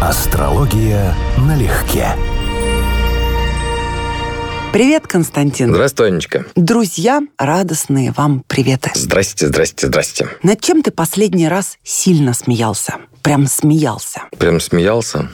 Астрология налегке. Привет, Константин. Здравствуй, Анечка. Друзья, радостные вам приветы. Здрасте, здрасте, здрасте. Над чем ты последний раз сильно смеялся? Прям смеялся. Прям смеялся?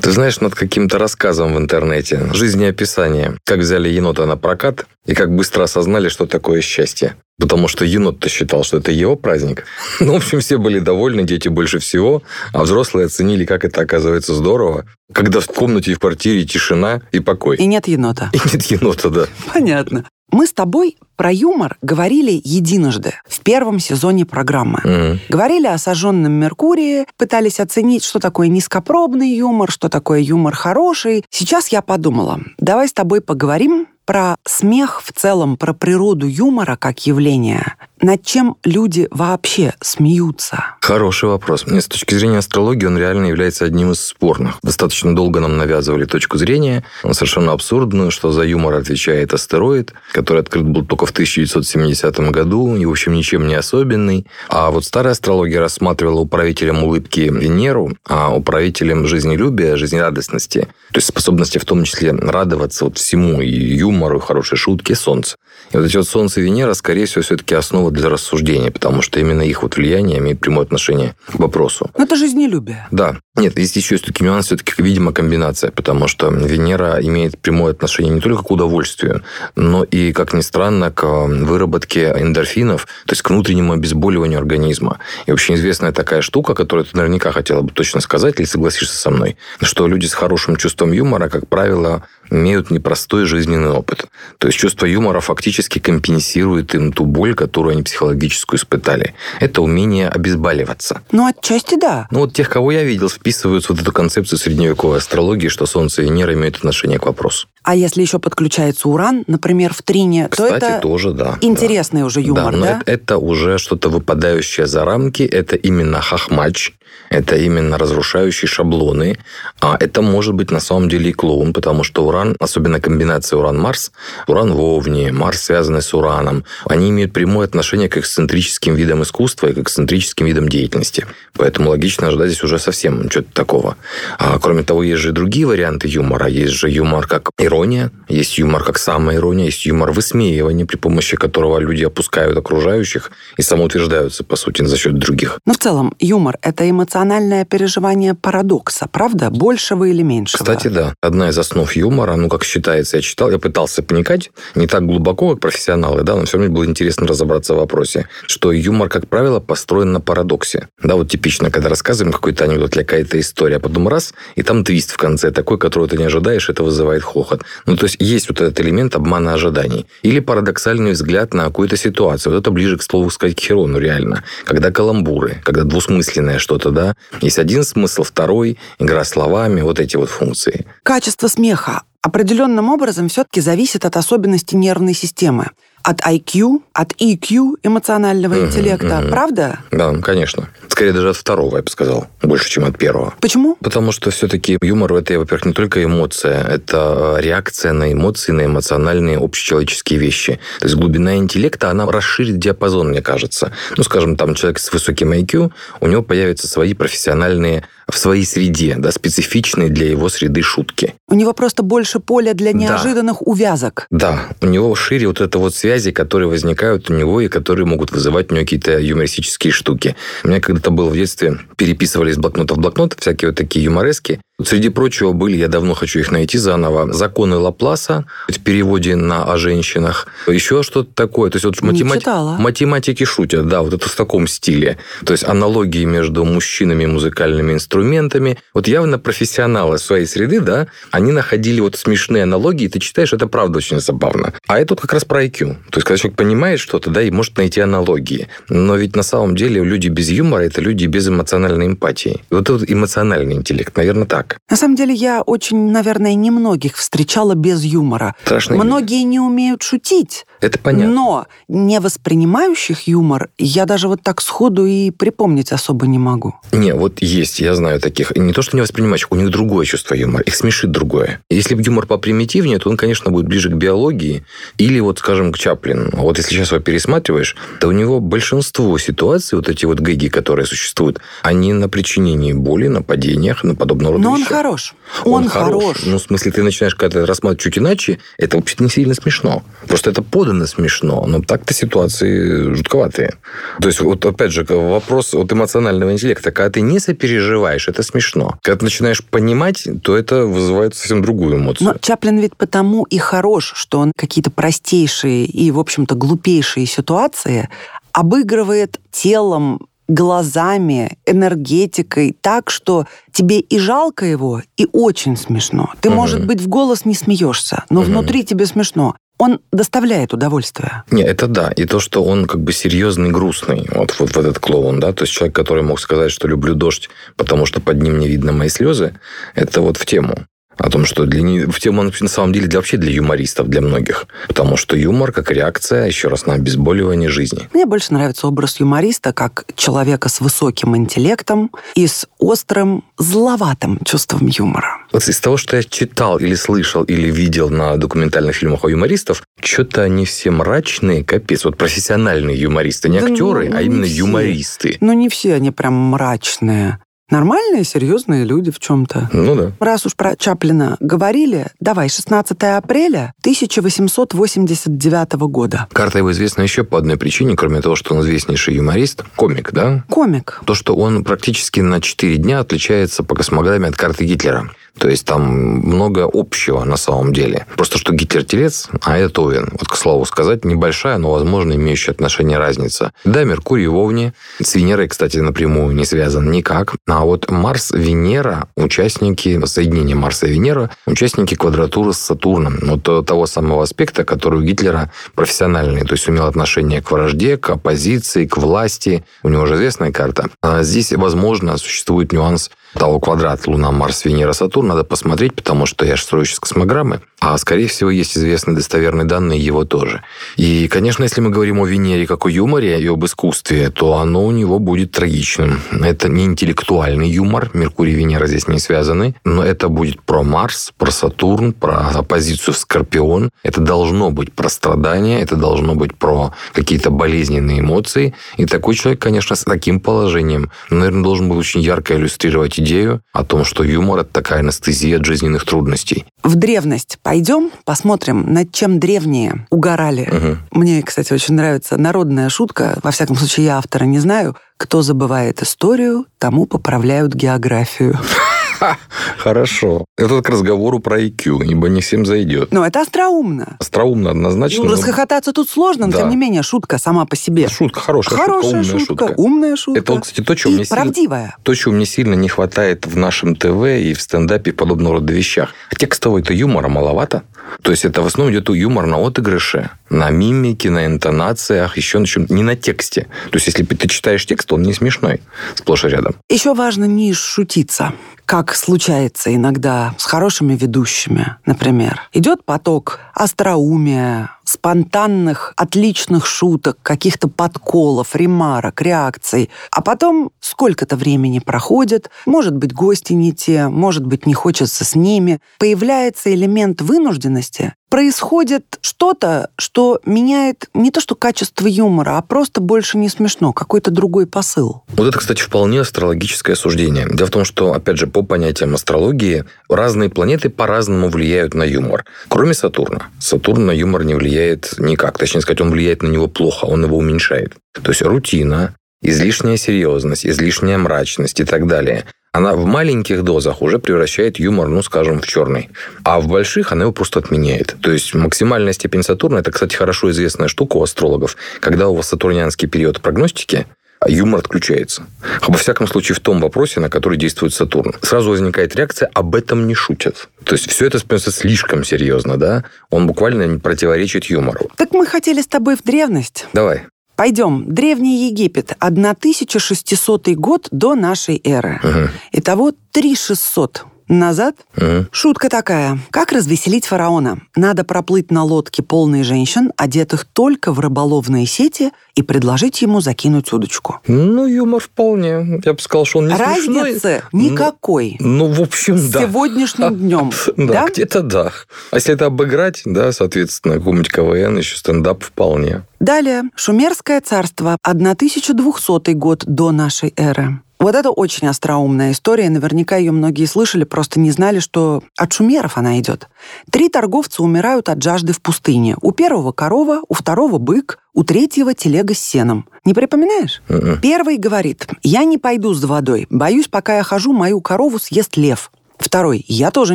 Ты знаешь, над каким-то рассказом в интернете, жизнеописание, как взяли енота на прокат и как быстро осознали, что такое счастье. Потому что енот-то считал, что это его праздник. Ну, в общем, все были довольны, дети больше всего, а взрослые оценили, как это оказывается здорово, когда в комнате и в квартире тишина и покой. И нет енота. И нет енота, да. Понятно. Мы с тобой про юмор говорили единожды в первом сезоне программы. Мгм. Говорили о сожженном Меркурии, пытались оценить, что такое низкопробный юмор, что такое юмор хороший. Сейчас я подумала, давай с тобой поговорим про смех в целом, про природу юмора как явление. Над чем люди вообще смеются? Хороший вопрос. Мне с точки зрения астрологии он реально является одним из спорных. Достаточно долго нам навязывали точку зрения, совершенно абсурдную, что за юмор отвечает астероид, который открыт был только в 1970 году и, в общем, ничем не особенный. А вот старая астрология рассматривала управителем улыбки Венеру, а управителем жизнелюбия, жизнерадостности, то есть способности в том числе радоваться вот всему, и юмору, и хорошей шутке, Солнце. И вот эти вот Солнце и Венера, скорее всего, все-таки основа для рассуждения, потому что именно их вот влияние имеет прямое отношение к вопросу. Ну, это жизнелюбие. Да. Нет, есть еще есть таки нюанс, все-таки, видимо, комбинация, потому что Венера имеет прямое отношение не только к удовольствию, но и, как ни странно, к э, выработке эндорфинов, то есть к внутреннему обезболиванию организма. И очень известная такая штука, которую ты наверняка хотела бы точно сказать, или согласишься со мной, что люди с хорошим чувством юмора, как правило, имеют непростой жизненный опыт. То есть чувство юмора фактически компенсирует им ту боль, которую они психологическую испытали. Это умение обезболиваться. Ну, отчасти да. Ну, вот тех, кого я видел, вписываются вот эту концепцию средневековой астрологии, что Солнце и Венера имеют отношение к вопросу. А если еще подключается уран, например, в трине, Кстати, то это тоже, да. интересный уже да. юмор, да? да? но Это, это уже что-то выпадающее за рамки, это именно хахмач, это именно разрушающие шаблоны, а это может быть на самом деле и клоун, потому что уран, особенно комбинация уран-марс, уран в Овне, Марс связанный с ураном, они имеют прямое отношение к эксцентрическим видам искусства и к эксцентрическим видам деятельности. Поэтому логично ожидать здесь уже совсем чего-то такого. А кроме того, есть же другие варианты юмора. Есть же юмор как ирония, есть юмор как самоирония, есть юмор высмеивания, при помощи которого люди опускают окружающих и самоутверждаются, по сути, за счет других. Но в целом юмор — это эмоциональное переживание парадокса, правда? Большего или меньшего? Кстати, да. Одна из основ юмора, ну, как считается, я читал, я пытался поникать, не так глубоко, как профессионалы, да, но все равно было интересно разобраться в вопросе, что юмор, как правило, построен на парадоксе. Да, вот типично, когда рассказываем какой-то анекдот или какая-то история, а потом раз, и там твист в конце такой, которого ты не ожидаешь, это вызывает хохот. Ну, то есть есть вот этот элемент обмана ожиданий. Или парадоксальный взгляд на какую-то ситуацию. Вот это ближе, к слову сказать, Херону реально. Когда каламбуры, когда двусмысленное что-то, да. Есть один смысл, второй, игра словами, вот эти вот функции. Качество смеха определенным образом все-таки зависит от особенностей нервной системы. От IQ, от EQ, эмоционального Мгм, интеллекта. мгм. Правда? Да, конечно. Скорее даже от второго, я бы сказал, больше, чем от первого. Почему? Потому что все-таки юмор это, во-первых, не только эмоция, это реакция на эмоции, на эмоциональные общечеловеческие вещи. То есть глубина интеллекта, она расширит диапазон, мне кажется. Ну, скажем, там человек с высоким IQ, у него появятся свои профессиональные в своей среде, да, специфичные для его среды шутки. У него просто больше поля для Да. неожиданных увязок. Да, у него шире вот это вот связи, которые возникают у него и которые могут вызывать у него какие-то юмористические штуки. У меня когда-то было в детстве, переписывали из блокнота в блокнот всякие вот такие юморески. Среди прочего были, я давно хочу их найти заново, законы Лапласа в переводе на о женщинах. Еще что-то такое. То есть вот математи- математики шутят, да, вот это в таком стиле. То есть аналогии между мужчинами и музыкальными инструментами. Вот явно профессионалы своей среды, да, они находили вот смешные аналогии, и ты читаешь, это правда очень забавно. А это вот как раз про IQ. То есть, когда человек понимает что-то, да, и может найти аналогии. Но ведь на самом деле люди без юмора – это люди без эмоциональной эмпатии. Вот этот эмоциональный интеллект, наверное, так. Так. На самом деле я очень, наверное, немногих встречала без юмора. Страшные Многие не умеют шутить. Это понятно. Но не воспринимающих юмор я даже вот так сходу и припомнить особо не могу. Не, вот есть, я знаю таких. Не то, что не воспринимающих, у них другое чувство юмора. Их смешит другое. Если бы юмор попримитивнее, то он, конечно, будет ближе к биологии или вот, скажем, к Чаплину. А вот если сейчас его пересматриваешь, то у него большинство ситуаций, вот эти вот гэги, которые существуют, они на причинении боли, на падениях, на подобного рода Но он вещах. хорош. Он, Он, хорош. хорош. Ну, в смысле, ты начинаешь когда-то рассматривать чуть иначе, это вообще-то не сильно смешно. Просто это подано смешно, но так-то ситуации жутковатые. То есть, вот опять же, вопрос от эмоционального интеллекта. Когда ты не сопереживаешь, это смешно. Когда ты начинаешь понимать, то это вызывает совсем другую эмоцию. Но Чаплин ведь потому и хорош, что он какие-то простейшие и, в общем-то, глупейшие ситуации обыгрывает телом, глазами, энергетикой так, что тебе и жалко его, и очень смешно. Ты, Мгм. может быть, в голос не смеешься, но Мгм. внутри тебе смешно. Он доставляет удовольствие. Не, это да. И то, что он как бы серьезный, грустный, вот, вот, вот этот клоун, да, то есть человек, который мог сказать, что люблю дождь, потому что под ним не видно мои слезы, это вот в тему. О том, что для не- в тему он на самом деле для, вообще для юмористов, для многих. Потому что юмор как реакция, еще раз, на обезболивание жизни. Мне больше нравится образ юмориста как человека с высоким интеллектом и с острым, зловатым чувством юмора. Вот из того, что я читал или слышал, или видел на документальных фильмах о юмористов, что-то они все мрачные, капец. Вот профессиональные юмористы, не Да ну, актеры, ну, а именно все. юмористы. Но не все они прям мрачные. Нормальные, серьезные люди в чем-то. Ну да. Раз уж про Чаплина говорили, давай, 16 апреля 1889 года. Карта его известна еще по одной причине, кроме того, что он известнейший юморист, комик, да? Комик. То, что он практически на 4 дня отличается по космограмме от карты Гитлера. То есть там много общего на самом деле. Просто что Гитлер телец, а это Овен. Вот, к слову сказать, небольшая, но, возможно, имеющая отношение разница. Да, Меркурий в Овне. С Венерой, кстати, напрямую не связан никак. А вот Марс, Венера, участники соединения Марса и Венеры, участники квадратуры с Сатурном. Вот того самого аспекта, который у Гитлера профессиональный. То есть имел отношение к вражде, к оппозиции, к власти. У него же известная карта. А здесь, возможно, существует нюанс того квадрата Луна, Марс, Венера, Сатурн. Надо посмотреть, потому что я же строю сейчас космограммы. А, скорее всего, есть известные достоверные данные его тоже. И, конечно, если мы говорим о Венере как о юморе и об искусстве, то оно у него будет трагичным. Это не интеллектуальный юмор. Меркурий и Венера здесь не связаны. Но это будет про Марс, про Сатурн, про оппозицию в Скорпион. Это должно быть про страдания, это должно быть про какие-то болезненные эмоции. И такой человек, конечно, с таким положением, наверное, должен был очень ярко иллюстрировать идею о том, что юмор – это такая анестезия от жизненных трудностей. В древность пойдем, посмотрим, над чем древние угорали. Мгм. Мне, кстати, очень нравится народная шутка. Во всяком случае, я автора не знаю. Кто забывает историю, тому поправляют географию. Хорошо. Это к разговору про IQ, ибо не всем зайдет. Но это остроумно. Остроумно однозначно. Ну, расхохотаться тут сложно, но Да. тем не менее шутка сама по себе. Шутка, хорошая, Хорошая шутка, умная шутка. умная шутка. Это, вот, кстати, то, чего и мне сильно- правдивая. То, чего мне сильно не хватает в нашем ТВ и в стендапе и подобного рода вещах. Текстового-то юмора маловато. То есть это в основном идет юмор на отыгрыше, на мимике, на интонациях, еще на чем не на тексте. То есть если ты читаешь текст, он не смешной сплошь и рядом. Еще важно не шутиться, как случается иногда с хорошими ведущими, например. Идет поток остроумия, спонтанных, отличных шуток, каких-то подколов, ремарок, реакций. А потом сколько-то времени проходит, может быть, гости не те, может быть, не хочется с ними. Появляется элемент вынужденности, происходит что-то, что меняет не то что качество юмора, а просто больше не смешно, какой-то другой посыл. Вот это, кстати, вполне астрологическое суждение. Дело в том, что, опять же, по понятиям астрологии, разные планеты по-разному влияют на юмор. Кроме Сатурна. Сатурн на юмор не влияет никак. Точнее сказать, он влияет на него плохо, он его уменьшает. То есть рутина, излишняя серьезность, излишняя мрачность и так далее. Она в маленьких дозах уже превращает юмор, ну, скажем, в черный. А в больших она его просто отменяет. То есть максимальная степень Сатурна, это, кстати, хорошо известная штука у астрологов, когда у вас сатурнианский период прогностики, а юмор отключается. Во всяком случае, в том вопросе, на который действует Сатурн. Сразу возникает реакция, об этом не шутят. То есть все это становится слишком серьезно, да? Он буквально противоречит юмору. Так мы хотели с тобой в древность. Давай. Пойдем. Древний Египет. 1600 год до нашей эры. Мгм. Итого 3600 назад. Мгм. Шутка такая. Как развеселить фараона? Надо проплыть на лодке полной женщин, одетых только в рыболовные сети, и предложить ему закинуть удочку. Ну, юмор вполне. Я бы сказал, что он не смешной. Разницы никакой. Ну, в общем, С да. сегодняшним днем. Да, Да? где-то да. А если это обыграть, да, соответственно, какой-нибудь КВН, еще стендап вполне. Далее. Шумерское царство. 1200 год до нашей эры. Вот это очень остроумная история. Наверняка ее многие слышали, просто не знали, что от шумеров она идет. Три торговца умирают от жажды в пустыне. У первого корова, у второго бык, у третьего телега с сеном. Не припоминаешь? Мгм. Первый говорит, я не пойду за водой, боюсь, пока я хожу, мою корову съест лев. Второй, я тоже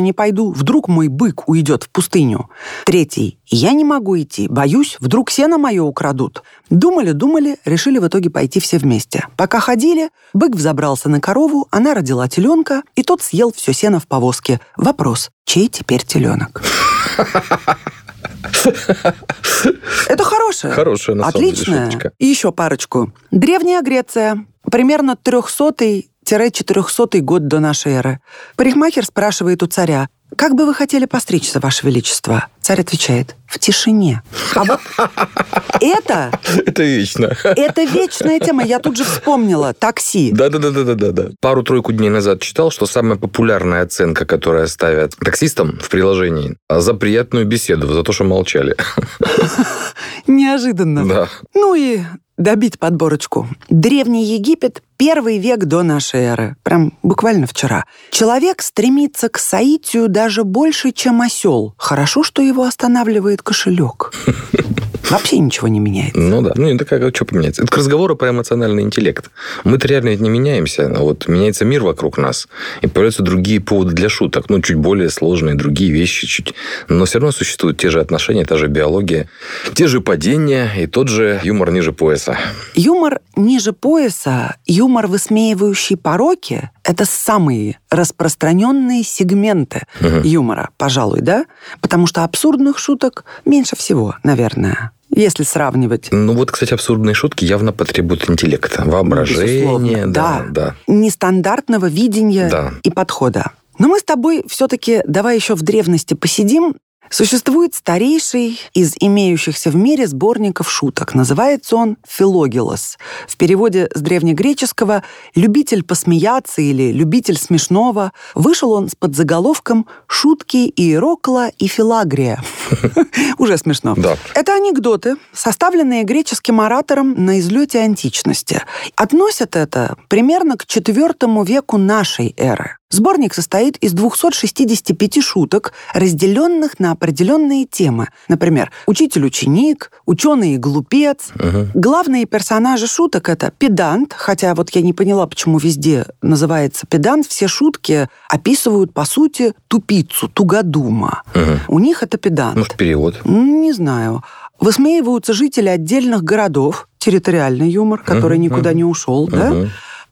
не пойду, вдруг мой бык уйдет в пустыню. Третий, я не могу идти, боюсь, вдруг сено мое украдут. Думали, думали, решили в итоге пойти все вместе. Пока ходили, бык взобрался на корову, она родила теленка, и тот съел все сено в повозке. Вопрос, чей теперь теленок? Это хорошая. Хорошая, на самом деле, Отличная. шуточка. И еще парочку. Древняя Греция. Примерно 300-400 год до нашей эры. Парикмахер спрашивает у царя, как бы вы хотели постричься, Ваше Величество? Царь отвечает, в тишине. А вот это, Это вечно. это вечная тема. Я тут же вспомнила. Такси. Да-да-да-да-да. Пару-тройку дней назад читал, что самая популярная оценка, которая ставят таксистам в приложении, за приятную беседу, за то, что молчали. Неожиданно. Да. Ну и добить подборочку. Древний Египет, первый век до нашей эры. Прям буквально вчера. Человек стремится к соитию даже больше, чем осел. Хорошо, что его останавливает кошелек. Вообще ничего не меняется. Ну да. Ну, это как, что поменяется? Это к разговору про эмоциональный интеллект. Мы-то реально ведь не меняемся. а Вот меняется мир вокруг нас. И появляются другие поводы для шуток. Ну, чуть более сложные, другие вещи. Чуть... Но все равно существуют те же отношения, та же биология, те же падения и тот же юмор ниже пояса. Юмор ниже пояса, юмор, высмеивающий пороки, это самые распространенные сегменты Мгм. юмора, пожалуй, да? Потому что абсурдных шуток меньше всего, наверное, если сравнивать. Ну вот, кстати, абсурдные шутки явно потребуют интеллекта, воображения. Да, да. да. нестандартного видения Да. и подхода. Но мы с тобой все-таки давай еще в древности посидим. Существует старейший из имеющихся в мире сборников шуток. Называется он «Филогилос». В переводе с древнегреческого «любитель посмеяться» или «любитель смешного». Вышел он с подзаголовком «Шутки Иерокла и Филагрия». Уже смешно. Это анекдоты, составленные греческим оратором на излете античности. Относят это примерно к IV веку нашей эры. Сборник состоит из 265 шуток, разделенных на определенные темы. Например, учитель-ученик, ученый и глупец. Мгм. Главные персонажи шуток это педант, хотя вот я не поняла, почему везде называется педант. Все шутки описывают, по сути, тупицу, тугодума. Мгм. У них это педант. Может, перевод? М, Не знаю. Высмеиваются жители отдельных городов, территориальный юмор, который Мгм, никуда мгм. не ушел, да?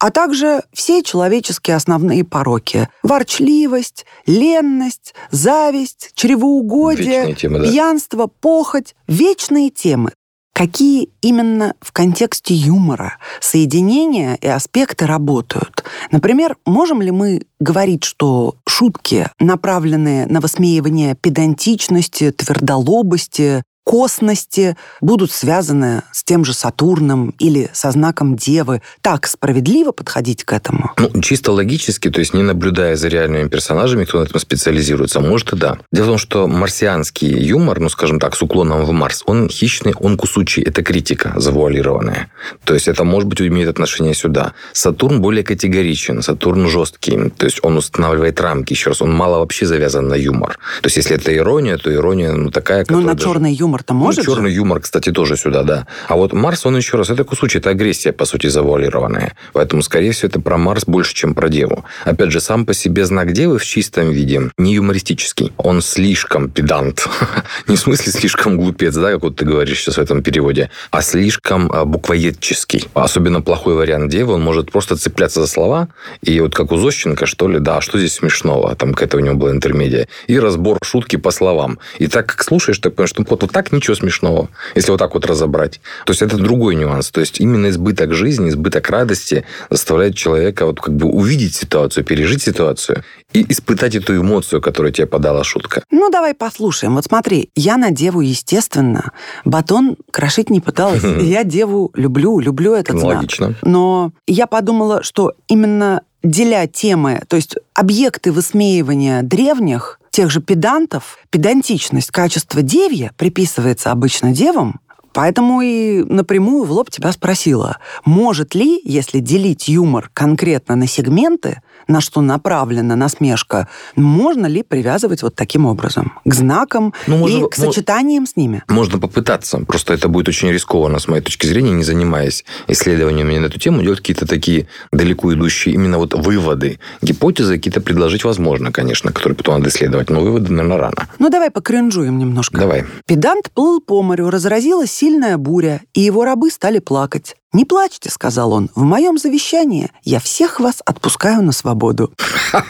А также все человеческие основные пороки. Ворчливость, ленность, зависть, чревоугодие, темы, да. пьянство, похоть. Вечные темы. Какие именно в контексте юмора соединения и аспекты работают? Например, можем ли мы говорить, что шутки, направленные на высмеивание педантичности, твердолобости, косности, будут связаны с тем же Сатурном или со знаком Девы. Так справедливо подходить к этому? Ну, чисто логически, то есть не наблюдая за реальными персонажами, кто на этом специализируется, может и да. Дело в том, что марсианский юмор, ну, скажем так, с уклоном в Марс, он хищный, он кусучий. Это критика завуалированная. То есть это, может быть, имеет отношение сюда. Сатурн более категоричен, Сатурн жесткий. То есть он устанавливает рамки, еще раз, он мало вообще завязан на юмор. То есть если это ирония, то ирония, ну, такая, Ну, которая на даже- черный юмор-то Ну, может же? черный юмор, кстати, тоже сюда, да. А вот Марс, он еще раз, это кусочек, это агрессия, по сути, завуалированная. Поэтому, скорее всего, это про Марс больше, чем про Деву. Опять же, сам по себе знак Девы в чистом виде не юмористический. Он слишком педант. Не в смысле слишком глупец, да, как вот ты говоришь сейчас в этом переводе, а слишком а, буквоедческий. Особенно плохой вариант Девы, он может просто цепляться за слова, и вот как у Зощенко, что ли, да, а что здесь смешного? Там какая-то у него была интермедия. И разбор шутки по словам. И так как слушаешь, ты понимаешь, что вот, вот так так ничего смешного, если вот так вот разобрать. То есть это другой нюанс. То есть именно избыток жизни, избыток радости заставляет человека вот как бы увидеть ситуацию, пережить ситуацию и испытать эту эмоцию, которую тебе подала шутка. Ну, давай послушаем. Вот смотри, я на деву, естественно, батон крошить не пыталась. Я деву люблю, люблю этот знак. логично. Но я подумала, что именно деля темы, то есть объекты высмеивания древних, тех же педантов, педантичность, качество девья приписывается обычно девам, Поэтому и напрямую в лоб тебя спросила, может ли, если делить юмор конкретно на сегменты, на что направлена насмешка, можно ли привязывать вот таким образом к знакам Ну, можно- и к сочетаниям с ними? Можно попытаться, просто это будет очень рискованно, с моей точки зрения, не занимаясь исследованиями на эту тему, делать какие-то такие далеко идущие именно вот выводы. Гипотезы какие-то предложить возможно, конечно, которые потом надо исследовать, но выводы, наверное, рано. Ну, давай покринжуем немножко. Давай. Педант плыл по морю, разразилась сильная буря, и его рабы стали плакать. «Не плачьте», — сказал он, — «в моем завещании я всех вас отпускаю на свободу».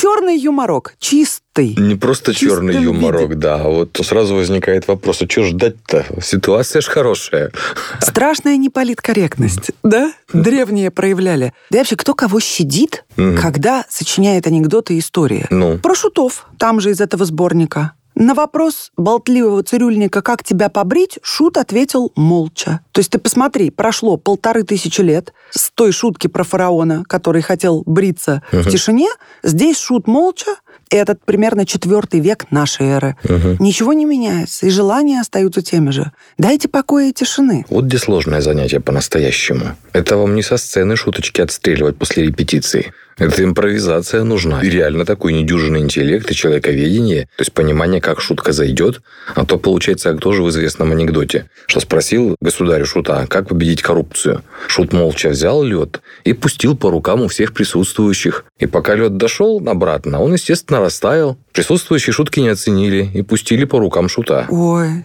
Черный юморок, чистый. Не просто черный юморок, да, а вот сразу возникает вопрос, а что ждать-то? Ситуация ж хорошая. Страшная неполиткорректность, да? Древние проявляли. Да и вообще, кто кого щадит, когда сочиняет анекдоты и истории? Ну, Про шутов, там же из этого сборника. На вопрос болтливого цирюльника «Как тебя побрить?» Шут ответил молча. То есть ты посмотри, прошло полторы тысячи лет с той шутки про фараона, который хотел бриться в тишине. Здесь Шут молча, и этот примерно четвертый век нашей эры. Ничего не меняется, и желания остаются теми же. Дайте покоя и тишины. вот где сложное занятие по-настоящему. Это вам не со сцены шуточки отстреливать после репетиции. Это импровизация нужна. И реально такой недюжинный интеллект и человековедение, то есть понимание, как шутка зайдет. А то получается, как тоже в известном анекдоте, что спросил государю Шута, как победить коррупцию. Шут молча взял лед и пустил по рукам у всех присутствующих. И пока лед дошел обратно, он, естественно, растаял. Присутствующие шутки не оценили и пустили по рукам Шута. Ой.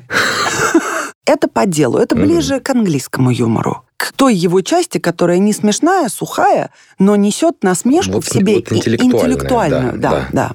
Это по делу, это Мгм. ближе к английскому юмору. К той его части, которая не смешная, сухая, но несет насмешку Вот в себе вот интеллектуальную. да, Да, да. да.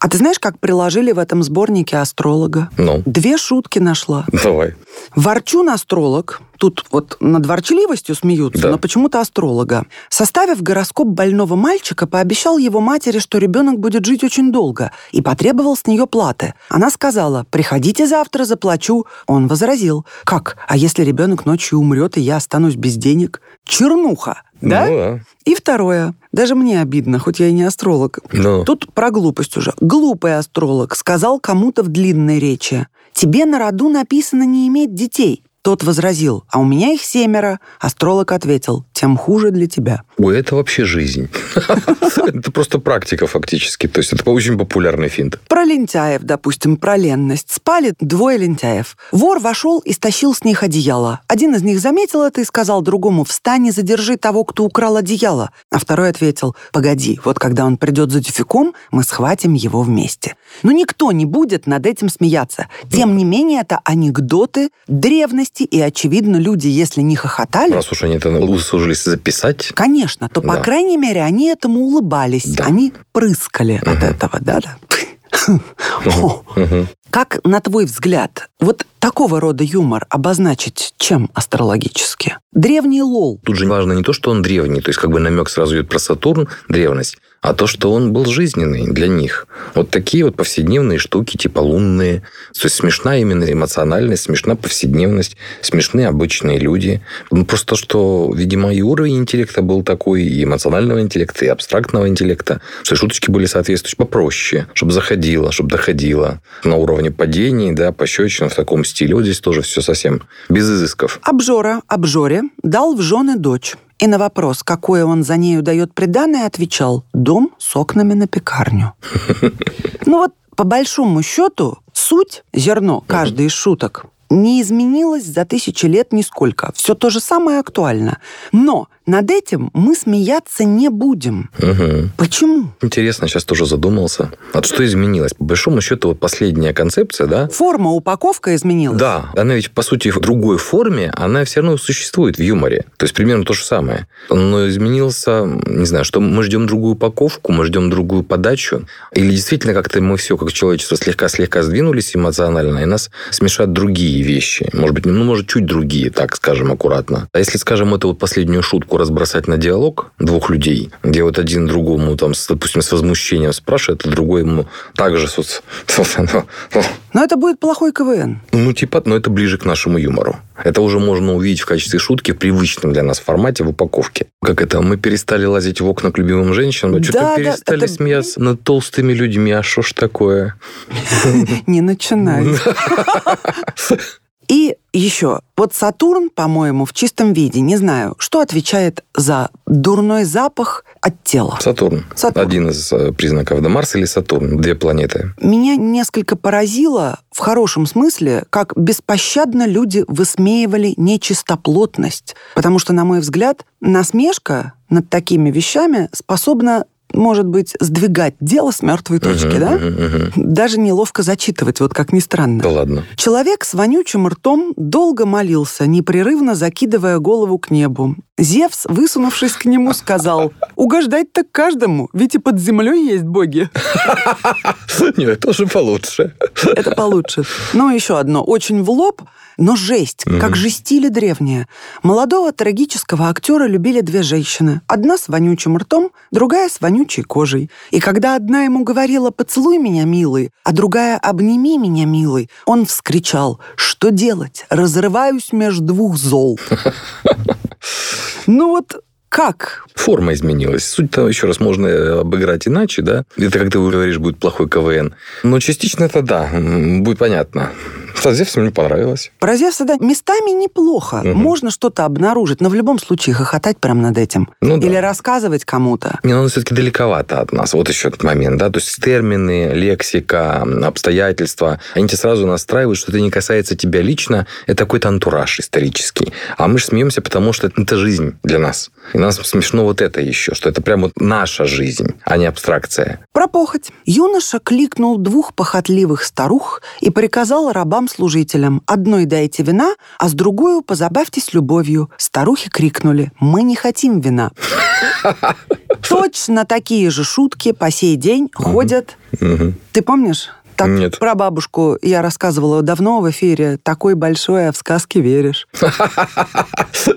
А ты знаешь, как приложили в этом сборнике астролога? Ну, Две шутки нашла. давай. Ворчун астролог, тут вот над ворчливостью смеются, Да. но почему-то астролога, составив гороскоп больного мальчика, пообещал его матери, что ребенок будет жить очень долго, и потребовал с нее платы. Она сказала, приходите завтра, заплачу. Он возразил, как, а если ребенок ночью умрет, и я останусь без денег? Чернуха, да? Ну, да. И второе, даже мне обидно, хоть я и не астролог. Ну, Тут про глупость уже. Глупый астролог сказал кому-то в длинной речи, «Тебе на роду написано не иметь детей». Тот возразил, «А у меня их семеро». Астролог ответил, «Тем хуже для тебя». Ой, это вообще жизнь. Это просто практика фактически. То есть это очень популярный финт. Про лентяев, допустим, про ленность. Спали двое лентяев. Вор вошел и стащил с них одеяло. Один из них заметил это и сказал другому, «Встань и задержи того, кто украл одеяло». А второй ответил, «Погоди, вот когда он придет за тюфяком, мы схватим его вместе». Но никто не будет над этим смеяться. Тем не менее, это анекдоты, древности, и, очевидно, люди, если не хохотали, Раз уж они это услужились записать, Конечно, то, по Да. крайней мере, они этому улыбались. Да. Они прыскали от Мгм. этого, да-да. Как, на твой взгляд, вот такого рода юмор обозначить чем астрологически? Древний лол. тут же важно не то, что он древний, то есть как бы намек сразу идет про Сатурн, древность, а то, что он был жизненный для них. Вот такие вот повседневные штуки, типа лунные. То есть смешна именно эмоциональность, смешна повседневность, смешны обычные люди. Ну, просто что, видимо, и уровень интеллекта был такой, и эмоционального интеллекта, и абстрактного интеллекта, что шуточки были соответствующие попроще, чтобы заходило, чтобы доходило на уровне падений, да, пощечин в таком стиле. Вот здесь тоже все совсем без изысков. Обжора обжоре дал в жены дочь. И на вопрос, какое он за нею дает приданное, отвечал «Дом с окнами на пекарню». Ну вот, по большому счету, суть, зерно каждой из шуток не изменилось за тысячи лет нисколько. Все то же самое актуально. Но над этим мы смеяться не будем. Угу. Почему? Интересно, сейчас тоже задумался. Вот что изменилось? По большому счету, вот последняя концепция, да? Форма, упаковка изменилась. Да, она ведь, по сути, в другой форме, она все равно существует в юморе. То есть, примерно то же самое. Но изменился, не знаю, что мы ждем другую упаковку, мы ждем другую подачу, или действительно как-то мы все, как человечество, слегка-слегка сдвинулись эмоционально, и нас смешат другие вещи. Может быть, ну, может, чуть другие, так скажем, аккуратно. А если, скажем, эту вот последнюю шутку разбросать на диалог двух людей, где вот один другому, там, с, допустим, с возмущением спрашивает, а другой ему также... Но это будет плохой КВН. Ну, типа, но это ближе к нашему юмору. Это уже можно увидеть в качестве шутки в привычном для нас формате в упаковке. Как это? Мы перестали лазить в окна к любимым женщинам, что-то да, перестали да, это... смеяться над толстыми людьми. А что ж такое? Не начинай. И еще, вот Сатурн, по-моему, в чистом виде, не знаю, что отвечает за дурной запах от тела. Сатурн. Сатурн. Один из э, признаков. Да, Марс или Сатурн? Две планеты. Меня несколько поразило, в хорошем смысле, как беспощадно люди высмеивали нечистоплотность. Потому что, на мой взгляд, насмешка над такими вещами способна может быть, сдвигать дело с мертвой точки, uh-huh, да? Uh-huh. Даже неловко зачитывать, вот как ни странно. Да ладно. Человек с вонючим ртом долго молился, непрерывно закидывая голову к небу. Зевс, высунувшись к нему, сказал, «Угождать-то каждому, ведь и под землей есть боги». Нет, это тоже получше. Это получше. Но еще одно, очень в лоб – но жесть, как жестили древние. Молодого трагического актера любили две женщины. Одна с вонючим ртом, другая с вонючей кожей. И когда одна ему говорила «поцелуй меня, милый», а другая «обними меня, милый», он вскричал «что делать? Разрываюсь между двух зол». Ну вот как? Форма изменилась. Суть-то, еще раз, можно обыграть иначе, да? Это, как ты говоришь, будет плохой КВН. Но частично это да, будет понятно. Со Зевсом мне понравилось. Про Зевса, да, местами неплохо. Угу. Можно что-то обнаружить, но в любом случае хохотать прям над этим. Ну, да. Или рассказывать кому-то. Не, ну, все-таки далековато от нас. Вот еще этот момент, да. То есть термины, лексика, обстоятельства, они тебя сразу настраивают, что это не касается тебя лично, это какой-то антураж исторический. А мы же смеемся, потому что это жизнь для нас. И нас смешно вот это еще, что это прям вот наша жизнь, а не абстракция. Про похоть. Юноша кликнул двух похотливых старух и приказал рабам-служителям «Одной дайте вина, а с другой позабавьтесь любовью». Старухи крикнули «Мы не хотим вина». Точно такие же шутки по сей день ходят. Ты помнишь? Так Нет. про бабушку я рассказывала давно в эфире. Такой большой, а в сказки веришь.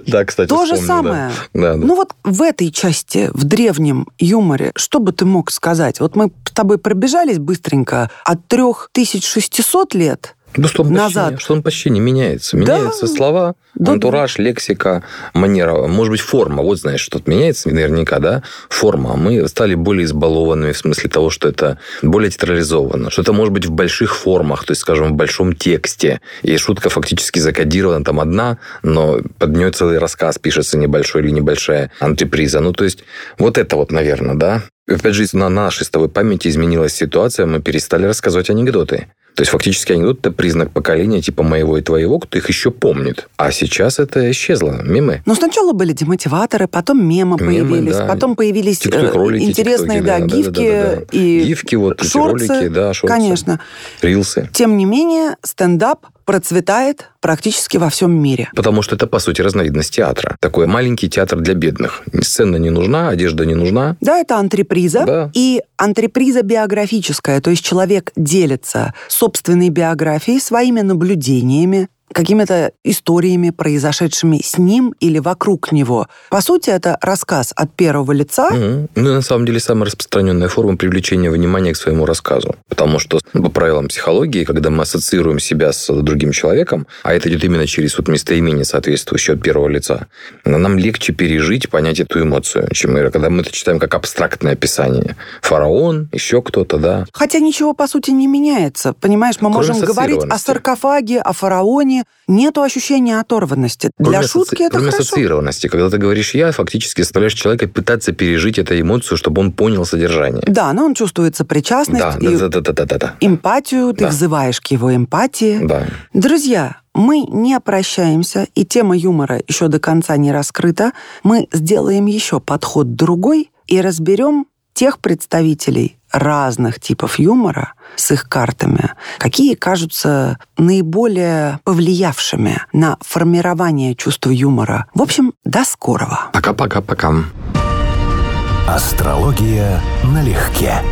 Да, кстати, То же самое. Ну вот в этой части, в древнем юморе, что бы ты мог сказать? Вот мы с тобой пробежались быстренько от 3600 лет да что он назад. Почти, что он почти не меняется. Меняются да. слова, да. антураж, лексика, манера. Может быть, форма. Вот знаешь, что-то меняется наверняка, да? Форма. Мы стали более избалованными в смысле того, что это более театрализовано. Что это может быть в больших формах, то есть, скажем, в большом тексте. И шутка фактически закодирована там одна, но под нее целый рассказ пишется небольшой или небольшая антреприза. Ну, то есть, вот это вот, наверное, да? Опять же, на нашей с тобой памяти изменилась ситуация, мы перестали рассказывать анекдоты. То есть фактически анекдот – это признак поколения типа моего и твоего, кто их еще помнит. А сейчас это исчезло, мемы. Но сначала были демотиваторы, потом мемы, мемы появились, да. потом появились ролики, интересные да, да, гифки да, да, да, да. и Гифки, вот шорцы, ролики, да, шорцы. Конечно. Рилсы. Тем не менее, стендап процветает практически во всем мире. Потому что это, по сути, разновидность театра. Такой маленький театр для бедных. Сцена не нужна, одежда не нужна. Да, это антреприза. Да. И антреприза биографическая, то есть человек делится собственной биографией, своими наблюдениями, какими-то историями, произошедшими с ним или вокруг него. По сути, это рассказ от первого лица. Угу. Ну, на самом деле, самая распространенная форма привлечения внимания к своему рассказу. Потому что, по правилам психологии, когда мы ассоциируем себя с другим человеком, а это идет именно через вот местоимение, соответствующее от первого лица, нам легче пережить, понять эту эмоцию, чем когда мы это читаем как абстрактное описание. Фараон, еще кто-то, да. Хотя ничего, по сути, не меняется. Понимаешь, мы Кроме можем говорить о саркофаге, о фараоне, нету ощущения оторванности. Для кроме шутки это кроме хорошо. ассоциированности. Когда ты говоришь «я», фактически заставляешь человека пытаться пережить эту эмоцию, чтобы он понял содержание. Да, но он чувствуется причастность. Да, и да, да, да, да, да, да. Эмпатию, ты да. взываешь к его эмпатии. Да. Друзья, мы не прощаемся, и тема юмора еще до конца не раскрыта. Мы сделаем еще подход другой и разберем тех представителей разных типов юмора с их картами, какие кажутся наиболее повлиявшими на формирование чувства юмора. В общем, до скорого. Пока-пока-пока. Астрология налегке.